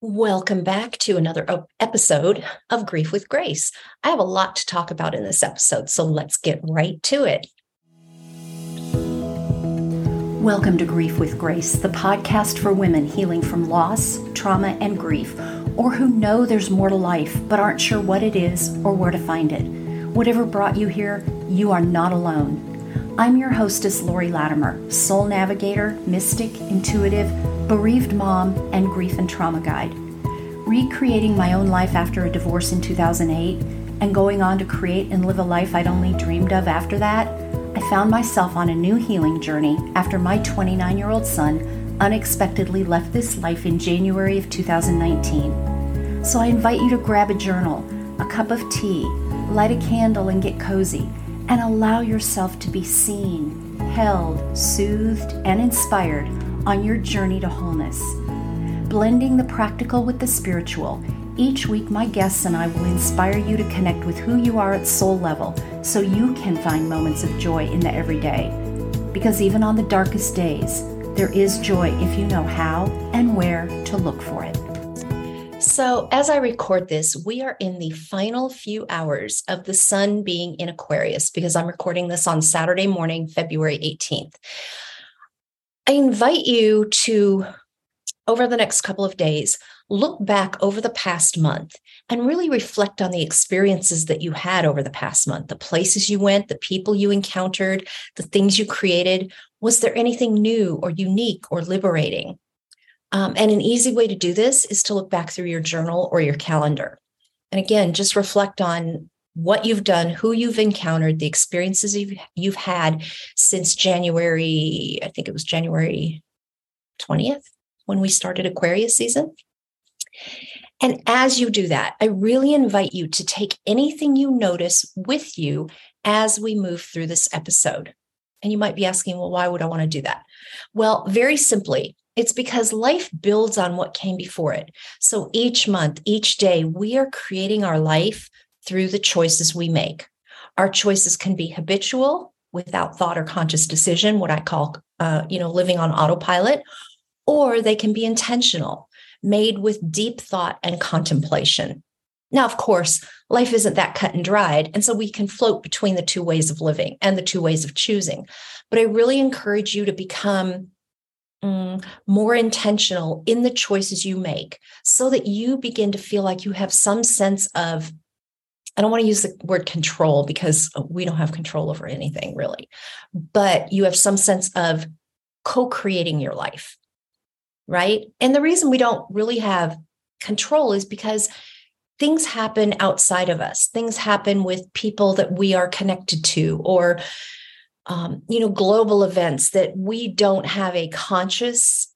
Welcome back to another episode of Grief with Grace. I have a lot to talk about in this episode, so let's get right to it. Welcome to Grief with Grace, the podcast for women healing from loss, trauma, and grief, or who know there's more to life but aren't sure what it is or where to find it. Whatever brought you here, you are not alone. I'm your hostess, Lori Latimer, soul navigator, mystic, intuitive bereaved mom, and grief and trauma guide. Recreating my own life after a divorce in 2008 and going on to create and live a life I'd only dreamed of after that, I found myself on a new healing journey after my 29 year old son unexpectedly left this life in January of 2019. So I invite you to grab a journal, a cup of tea, light a candle, and get cozy, and allow yourself to be seen, held, soothed, and inspired on your journey to wholeness. Blending the practical with the spiritual, each week my guests and I will inspire you to connect with who you are at soul level so you can find moments of joy in the everyday. Because even on the darkest days, there is joy if you know how and where to look for it. So, as I record this, we are in the final few hours of the sun being in Aquarius because I'm recording this on Saturday morning, February 18th. I invite you to, over the next couple of days, look back over the past month and really reflect on the experiences that you had over the past month, the places you went, the people you encountered, the things you created. Was there anything new or unique or liberating? Um, and an easy way to do this is to look back through your journal or your calendar. And again, just reflect on what you've done, who you've encountered, the experiences you've, you've had since January, I think it was January 20th when we started Aquarius season. And as you do that, I really invite you to take anything you notice with you as we move through this episode. And you might be asking, well, why would I want to do that? Well, very simply, it's because life builds on what came before it. So each month, each day, we are creating our life through the choices we make. Our choices can be habitual without thought or conscious decision, what I call, uh, you know, living on autopilot, or they can be intentional, made with deep thought and contemplation. Now, of course, life isn't that cut and dried. And so we can float between the two ways of living and the two ways of choosing. But I really encourage you to become mm, more intentional in the choices you make so that you begin to feel like you have some sense of I don't want to use the word control because we don't have control over anything really, but you have some sense of co creating your life, right? And the reason we don't really have control is because things happen outside of us, things happen with people that we are connected to, or um, you know, global events that we don't have a conscious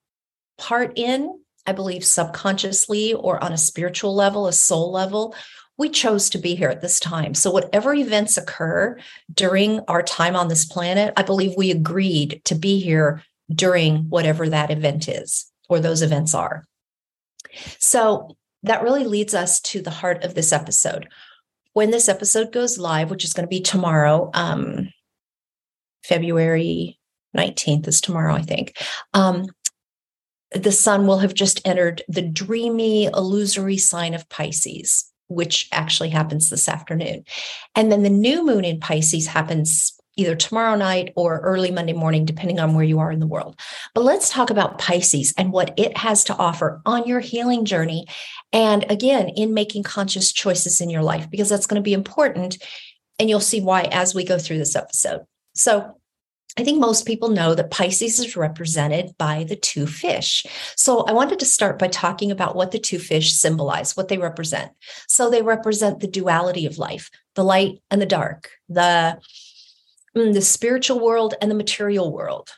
part in. I believe subconsciously or on a spiritual level, a soul level, we chose to be here at this time. So, whatever events occur during our time on this planet, I believe we agreed to be here during whatever that event is or those events are. So, that really leads us to the heart of this episode. When this episode goes live, which is going to be tomorrow, um, February 19th is tomorrow, I think. Um, the sun will have just entered the dreamy, illusory sign of Pisces which actually happens this afternoon. And then the new moon in Pisces happens either tomorrow night or early Monday morning, depending on where you are in the world. But let's talk about Pisces and what it has to offer on your healing journey. And again, in making conscious choices in your life, because that's going to be important. And you'll see why as we go through this episode. So, I think most people know that Pisces is represented by the two fish. So I wanted to start by talking about what the two fish symbolize, what they represent. So they represent the duality of life, the light and the dark, the mm, the spiritual world and the material world.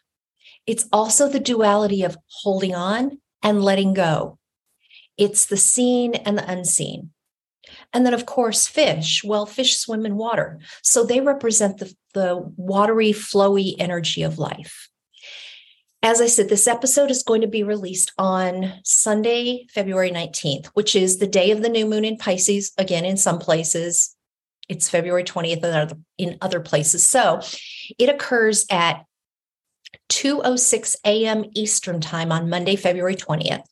It's also the duality of holding on and letting go. It's the seen and the unseen. And then, of course, fish. Well, fish swim in water. So they represent the, the watery, flowy energy of life. As I said, this episode is going to be released on Sunday, February 19th, which is the day of the new moon in Pisces. Again, in some places, it's February 20th in other places. So it occurs at 2:06 a.m. Eastern time on Monday, February 20th,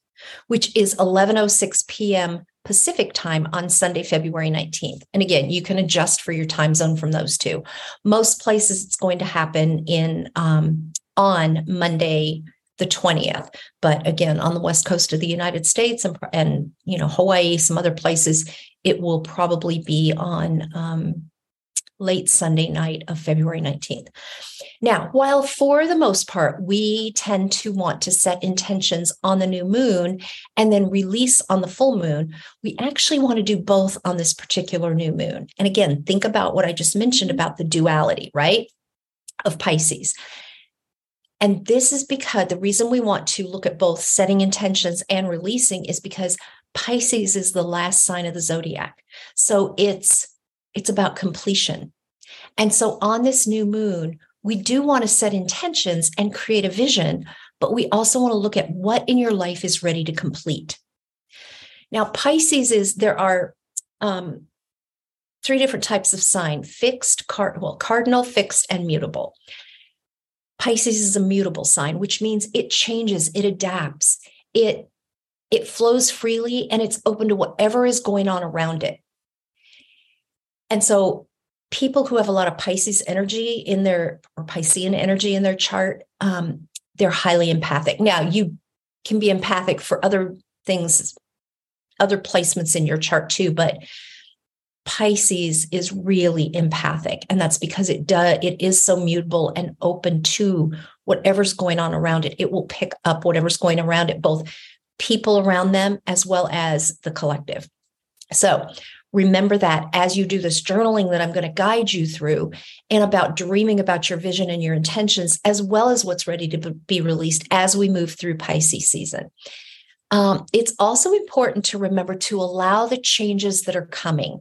which is 11:06 p.m. Pacific time on Sunday, February 19th. And again, you can adjust for your time zone from those two. Most places it's going to happen in um, on Monday, the 20th. But again, on the west coast of the United States and, and you know, Hawaii, some other places, it will probably be on um, late Sunday night of February 19th. Now, while for the most part, we tend to want to set intentions on the new moon and then release on the full moon, we actually want to do both on this particular new moon. And again, think about what I just mentioned about the duality, right? Of Pisces. And this is because the reason we want to look at both setting intentions and releasing is because Pisces is the last sign of the zodiac. So it's it's about completion. And so on this new moon, we do want to set intentions and create a vision, but we also want to look at what in your life is ready to complete. Now, Pisces is there are um, three different types of sign fixed, card, well, cardinal, fixed, and mutable. Pisces is a mutable sign, which means it changes, it adapts, it it flows freely and it's open to whatever is going on around it. And so people who have a lot of Pisces energy in their or Piscean energy in their chart, um, they're highly empathic. Now you can be empathic for other things, other placements in your chart too, but Pisces is really empathic, and that's because it does it is so mutable and open to whatever's going on around it. It will pick up whatever's going around it, both people around them as well as the collective. So remember that as you do this journaling that I'm going to guide you through and about dreaming about your vision and your intentions, as well as what's ready to be released as we move through Pisces season. Um, it's also important to remember to allow the changes that are coming,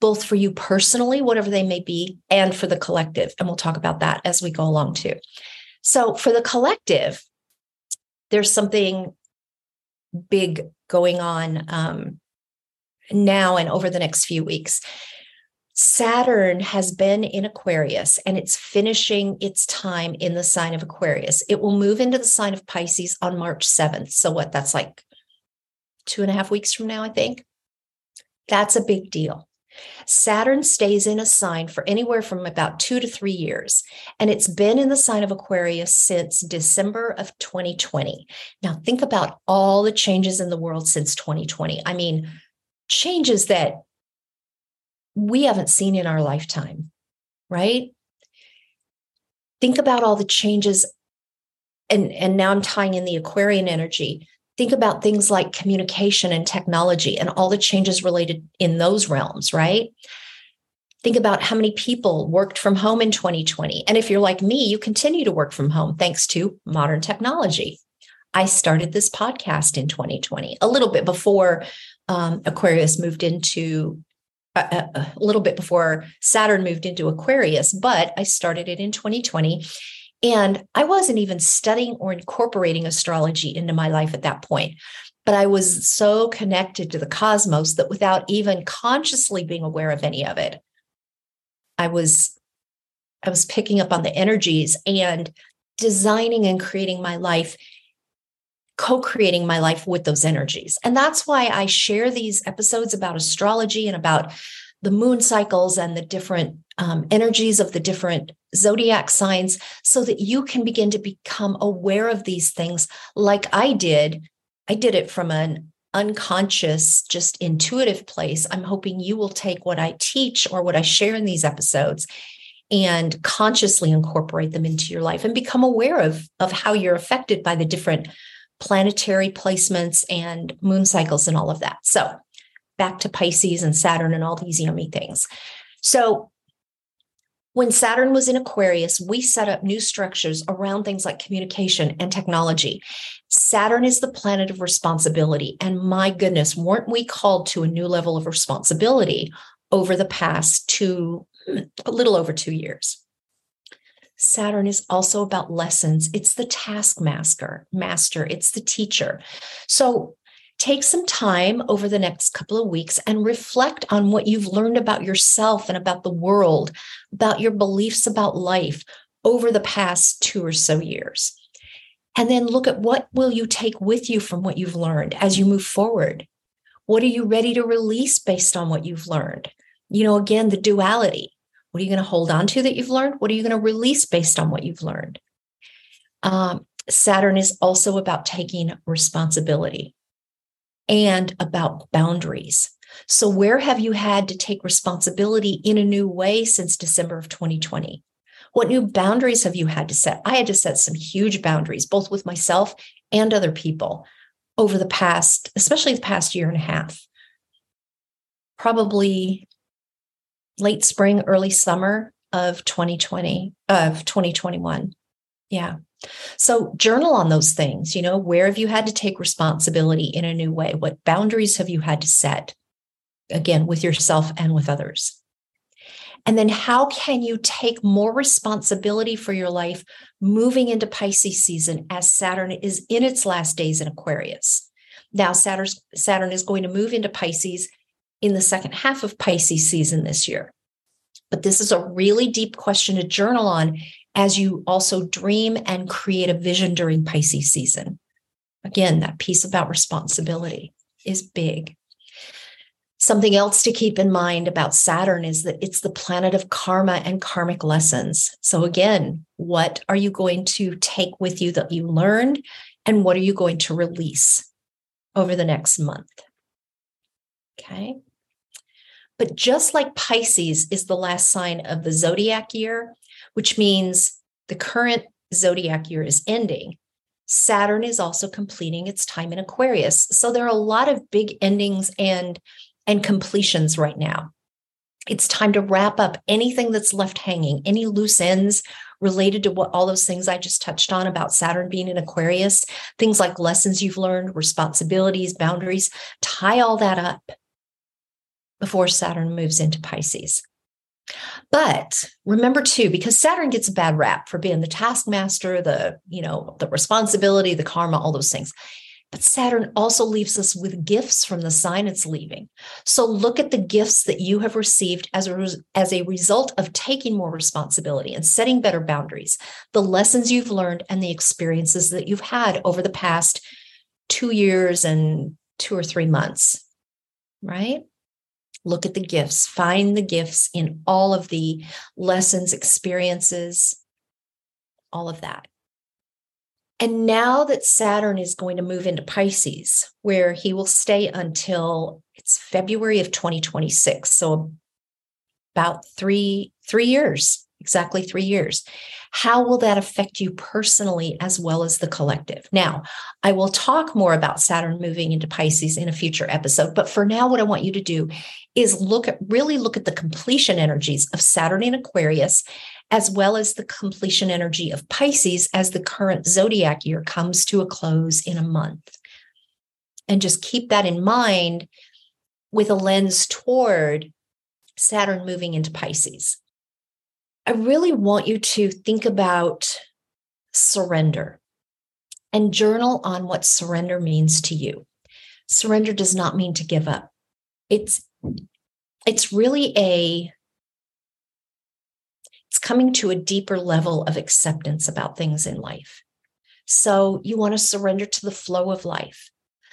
both for you personally, whatever they may be, and for the collective. And we'll talk about that as we go along too. So, for the collective, there's something big going on um, now and over the next few weeks. Saturn has been in Aquarius and it's finishing its time in the sign of Aquarius. It will move into the sign of Pisces on March 7th. So, what that's like two and a half weeks from now, I think. That's a big deal. Saturn stays in a sign for anywhere from about two to three years, and it's been in the sign of Aquarius since December of 2020. Now, think about all the changes in the world since 2020. I mean, changes that we haven't seen in our lifetime, right? Think about all the changes. And, and now I'm tying in the Aquarian energy think about things like communication and technology and all the changes related in those realms, right? Think about how many people worked from home in 2020. And if you're like me, you continue to work from home thanks to modern technology. I started this podcast in 2020, a little bit before um, Aquarius moved into a, uh, uh, a, little bit before Saturn moved into Aquarius, but I started it in 2020. And I wasn't even studying or incorporating astrology into my life at that point. But I was so connected to the cosmos that without even consciously being aware of any of it, I was I was picking up on the energies and designing and creating my life co-creating my life with those energies. And that's why I share these episodes about astrology and about the moon cycles and the different um, energies of the different zodiac signs so that you can begin to become aware of these things like I did. I did it from an unconscious, just intuitive place. I'm hoping you will take what I teach or what I share in these episodes and consciously incorporate them into your life and become aware of, of how you're affected by the different planetary placements and moon cycles and all of that. So, back to Pisces and Saturn and all these yummy things. So, when Saturn was in Aquarius, we set up new structures around things like communication and technology. Saturn is the planet of responsibility. And my goodness, weren't we called to a new level of responsibility over the past two, a little over two years? Saturn is also about lessons. It's the taskmaster, master, it's the teacher. So take some time over the next couple of weeks and reflect on what you've learned about yourself and about the world, about your beliefs about life over the past two or so years. And then look at what will you take with you from what you've learned as you move forward? What are you ready to release based on what you've learned? You know, again, the duality. What are you going to hold on to that you've learned? What are you going to release based on what you've learned? Um, Saturn is also about taking responsibility and about boundaries. So, where have you had to take responsibility in a new way since December of 2020? What new boundaries have you had to set? I had to set some huge boundaries, both with myself and other people over the past, especially the past year and a half. Probably late spring, early summer of 2020, of 2021. Yeah. So journal on those things. You know, where have you had to take responsibility in a new way? What boundaries have you had to set? Again, with yourself and with others. And then how can you take more responsibility for your life moving into Pisces season as Saturn is in its last days in Aquarius? Now, Saturn, Saturn is going to move into Pisces in the second half of Pisces season this year. But this is a really deep question to journal on as you also dream and create a vision during Pisces season. Again, that piece about responsibility is big. Something else to keep in mind about Saturn is that it's the planet of karma and karmic lessons. So, again, what are you going to take with you that you learned? And what are you going to release over the next month? Okay. But just like Pisces is the last sign of the zodiac year, which means the current zodiac year is ending. Saturn is also completing its time in Aquarius. So there are a lot of big endings and, and completions right now. It's time to wrap up anything that's left hanging, any loose ends related to what all those things I just touched on about Saturn being in Aquarius, things like lessons you've learned, responsibilities, boundaries, tie all that up before Saturn moves into Pisces. But remember too, because Saturn gets a bad rap for being the taskmaster, the, you know, the responsibility, the karma, all those things. But Saturn also leaves us with gifts from the sign it's leaving. So look at the gifts that you have received as a, as a result of taking more responsibility and setting better boundaries, the lessons you've learned and the experiences that you've had over the past two years and two or three months, right? Look at the gifts, find the gifts in all of the lessons, experiences, all of that. And now that Saturn is going to move into Pisces, where he will stay until it's February of 2026. So about three, three years, exactly three years. How will that affect you personally as well as the collective? Now, I will talk more about Saturn moving into Pisces in a future episode, but for now, what I want you to do is look at really look at the completion energies of Saturn in Aquarius as well as the completion energy of Pisces as the current zodiac year comes to a close in a month. And just keep that in mind with a lens toward Saturn moving into Pisces. I really want you to think about surrender and journal on what surrender means to you. Surrender does not mean to give up. It's it's really a it's coming to a deeper level of acceptance about things in life. So you want to surrender to the flow of life.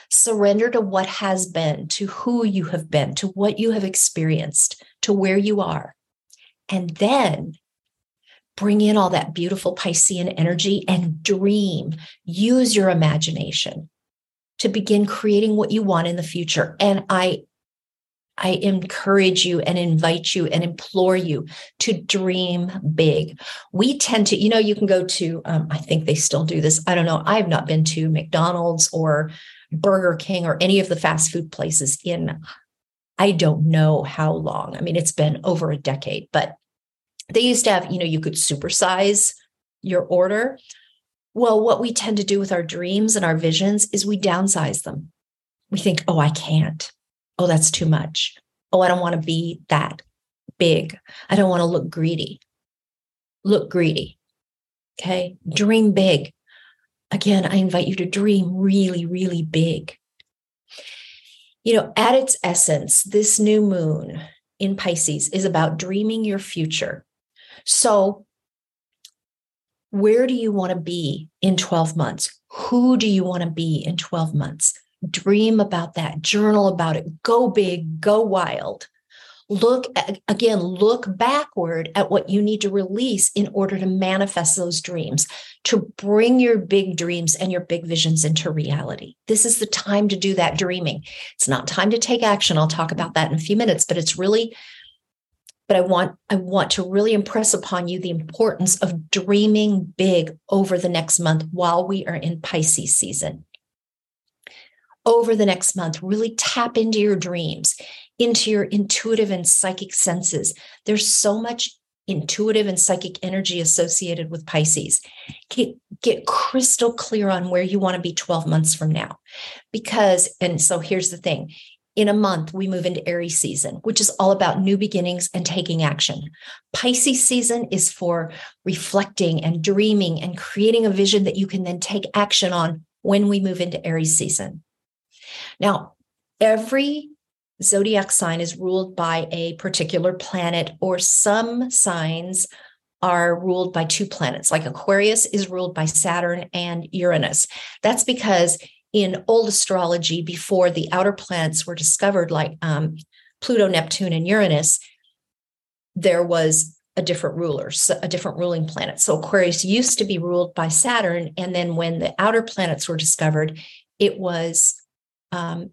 Surrender to what has been, to who you have been, to what you have experienced, to where you are. And then bring in all that beautiful Piscean energy and dream. Use your imagination to begin creating what you want in the future. And I I encourage you and invite you and implore you to dream big. We tend to, you know, you can go to, um, I think they still do this. I don't know. I have not been to McDonald's or Burger King or any of the fast food places in, I don't know how long. I mean, it's been over a decade, but they used to have, you know, you could supersize your order. Well, what we tend to do with our dreams and our visions is we downsize them. We think, oh, I can't. Oh, that's too much. Oh, I don't want to be that big. I don't want to look greedy. Look greedy. Okay. Dream big. Again, I invite you to dream really, really big. You know, at its essence, this new moon in Pisces is about dreaming your future so, Where do you want to be in 12 months? Who do you want to be in 12 months? Dream about that, journal about it, go big, go wild. Look at, again, look backward at what you need to release in order to manifest those dreams, to bring your big dreams and your big visions into reality. This is the time to do that dreaming. It's not time to take action. I'll talk about that in a few minutes, but it's really but I want I want to really impress upon you the importance of dreaming big over the next month while we are in Pisces season. Over the next month, really tap into your dreams, into your intuitive and psychic senses. There's so much intuitive and psychic energy associated with Pisces. Get, get crystal clear on where you want to be 12 months from now. Because, and so here's the thing in a month, we move into Aries season, which is all about new beginnings and taking action. Pisces season is for reflecting and dreaming and creating a vision that you can then take action on when we move into Aries season. Now, every zodiac sign is ruled by a particular planet, or some signs are ruled by two planets, like Aquarius is ruled by Saturn and Uranus. That's because in old astrology before the outer planets were discovered, like um, Pluto, Neptune, and Uranus, there was a different ruler, a different ruling planet. So Aquarius used to be ruled by Saturn. And then when the outer planets were discovered, it was um,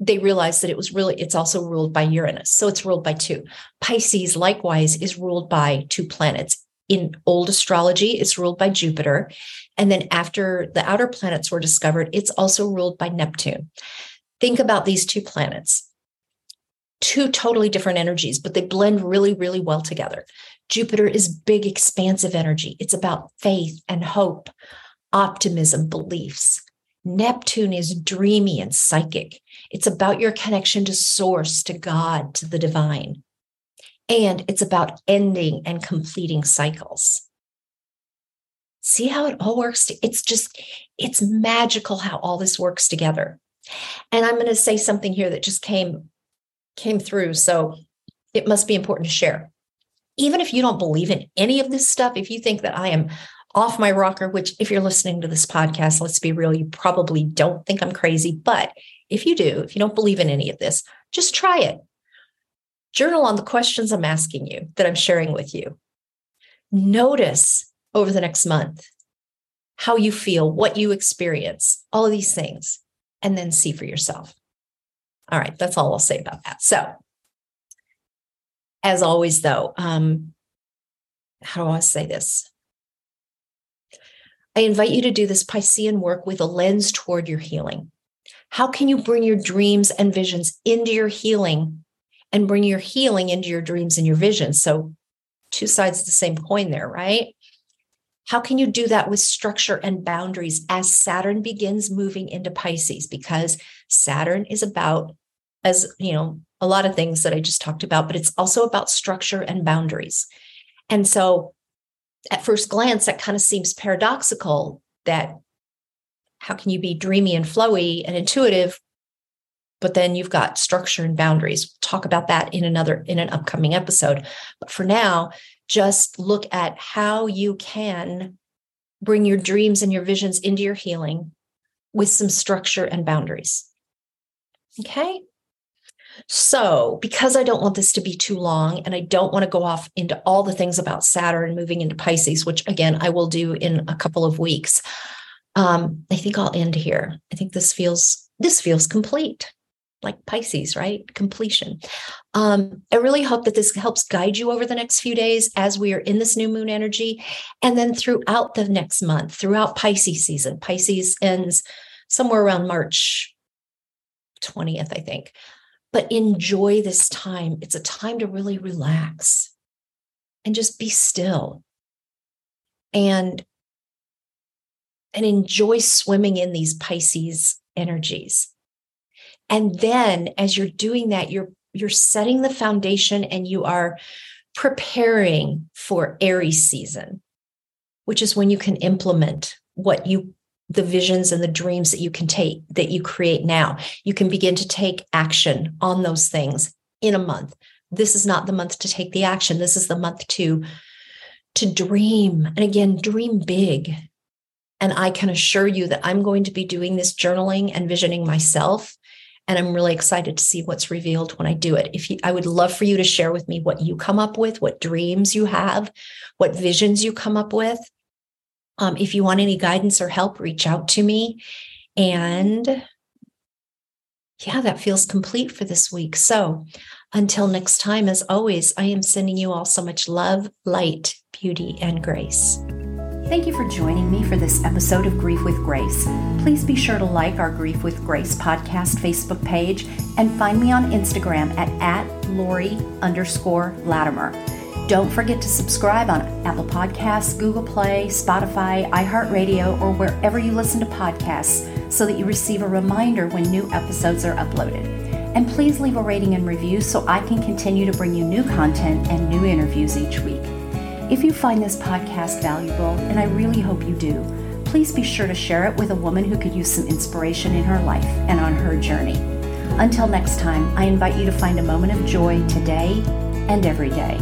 they realized that it was really it's also ruled by uranus so it's ruled by two pisces likewise is ruled by two planets in old astrology, it's ruled by Jupiter. And then after the outer planets were discovered, it's also ruled by Neptune. Think about these two planets. Two totally different energies, but they blend really, really well together. Jupiter is big, expansive energy. It's about faith and hope, optimism, beliefs. Neptune is dreamy and psychic. It's about your connection to source, to God, to the divine and it's about ending and completing cycles. See how it all works? It's just, it's magical how all this works together. And I'm going to say something here that just came came through, so it must be important to share. Even if you don't believe in any of this stuff, if you think that I am off my rocker, which if you're listening to this podcast, let's be real, you probably don't think I'm crazy, but if you do, if you don't believe in any of this, just try it journal on the questions I'm asking you that I'm sharing with you. Notice over the next month how you feel, what you experience, all of these things, and then see for yourself. All right, that's all I'll say about that. So, as always, though, um, how do I say this? I invite you to do this Piscean work with a lens toward your healing. How can you bring your dreams and visions into your healing and bring your healing into your dreams and your visions. So, two sides of the same coin there, right? How can you do that with structure and boundaries as Saturn begins moving into Pisces? Because Saturn is about, as you know, a lot of things that I just talked about, but it's also about structure and boundaries. And so, at first glance, that kind of seems paradoxical that how can you be dreamy and flowy and intuitive but then you've got structure and boundaries. Talk about that in another in an upcoming episode. But for now, just look at how you can bring your dreams and your visions into your healing with some structure and boundaries. Okay? So, because I don't want this to be too long and I don't want to go off into all the things about Saturn moving into Pisces, which again, I will do in a couple of weeks. Um, I think I'll end here. I think this feels this feels complete like Pisces, right? Completion. Um, I really hope that this helps guide you over the next few days as we are in this new moon energy. And then throughout the next month, throughout Pisces season, Pisces ends somewhere around March 20th, I think. But enjoy this time. It's a time to really relax and just be still and and enjoy swimming in these Pisces energies and then as you're doing that, you're you're setting the foundation and you are preparing for Aries season, which is when you can implement what you the visions and the dreams that you can take that you create now. You can begin to take action on those things in a month. This is not the month to take the action. This is the month to to dream. And again, dream big. And I can assure you that I'm going to be doing this journaling and visioning myself. And I'm really excited to see what's revealed when I do it. If you, I would love for you to share with me what you come up with, what dreams you have, what visions you come up with. Um, if you want any guidance or help, reach out to me. And yeah, that feels complete for this week. So until next time, as always, I am sending you all so much love, light, beauty, and grace. Thank you for joining me for this episode of Grief with Grace. Please be sure to like our Grief with Grace podcast Facebook page and find me on Instagram at, at Lori underscore Latimer. Don't forget to subscribe on Apple Podcasts, Google Play, Spotify, iHeartRadio, or wherever you listen to podcasts so that you receive a reminder when new episodes are uploaded. And please leave a rating and review so I can continue to bring you new content and new interviews each week. If you find this podcast valuable, and I really hope you do, please be sure to share it with a woman who could use some inspiration in her life and on her journey. Until next time, I invite you to find a moment of joy today and every day.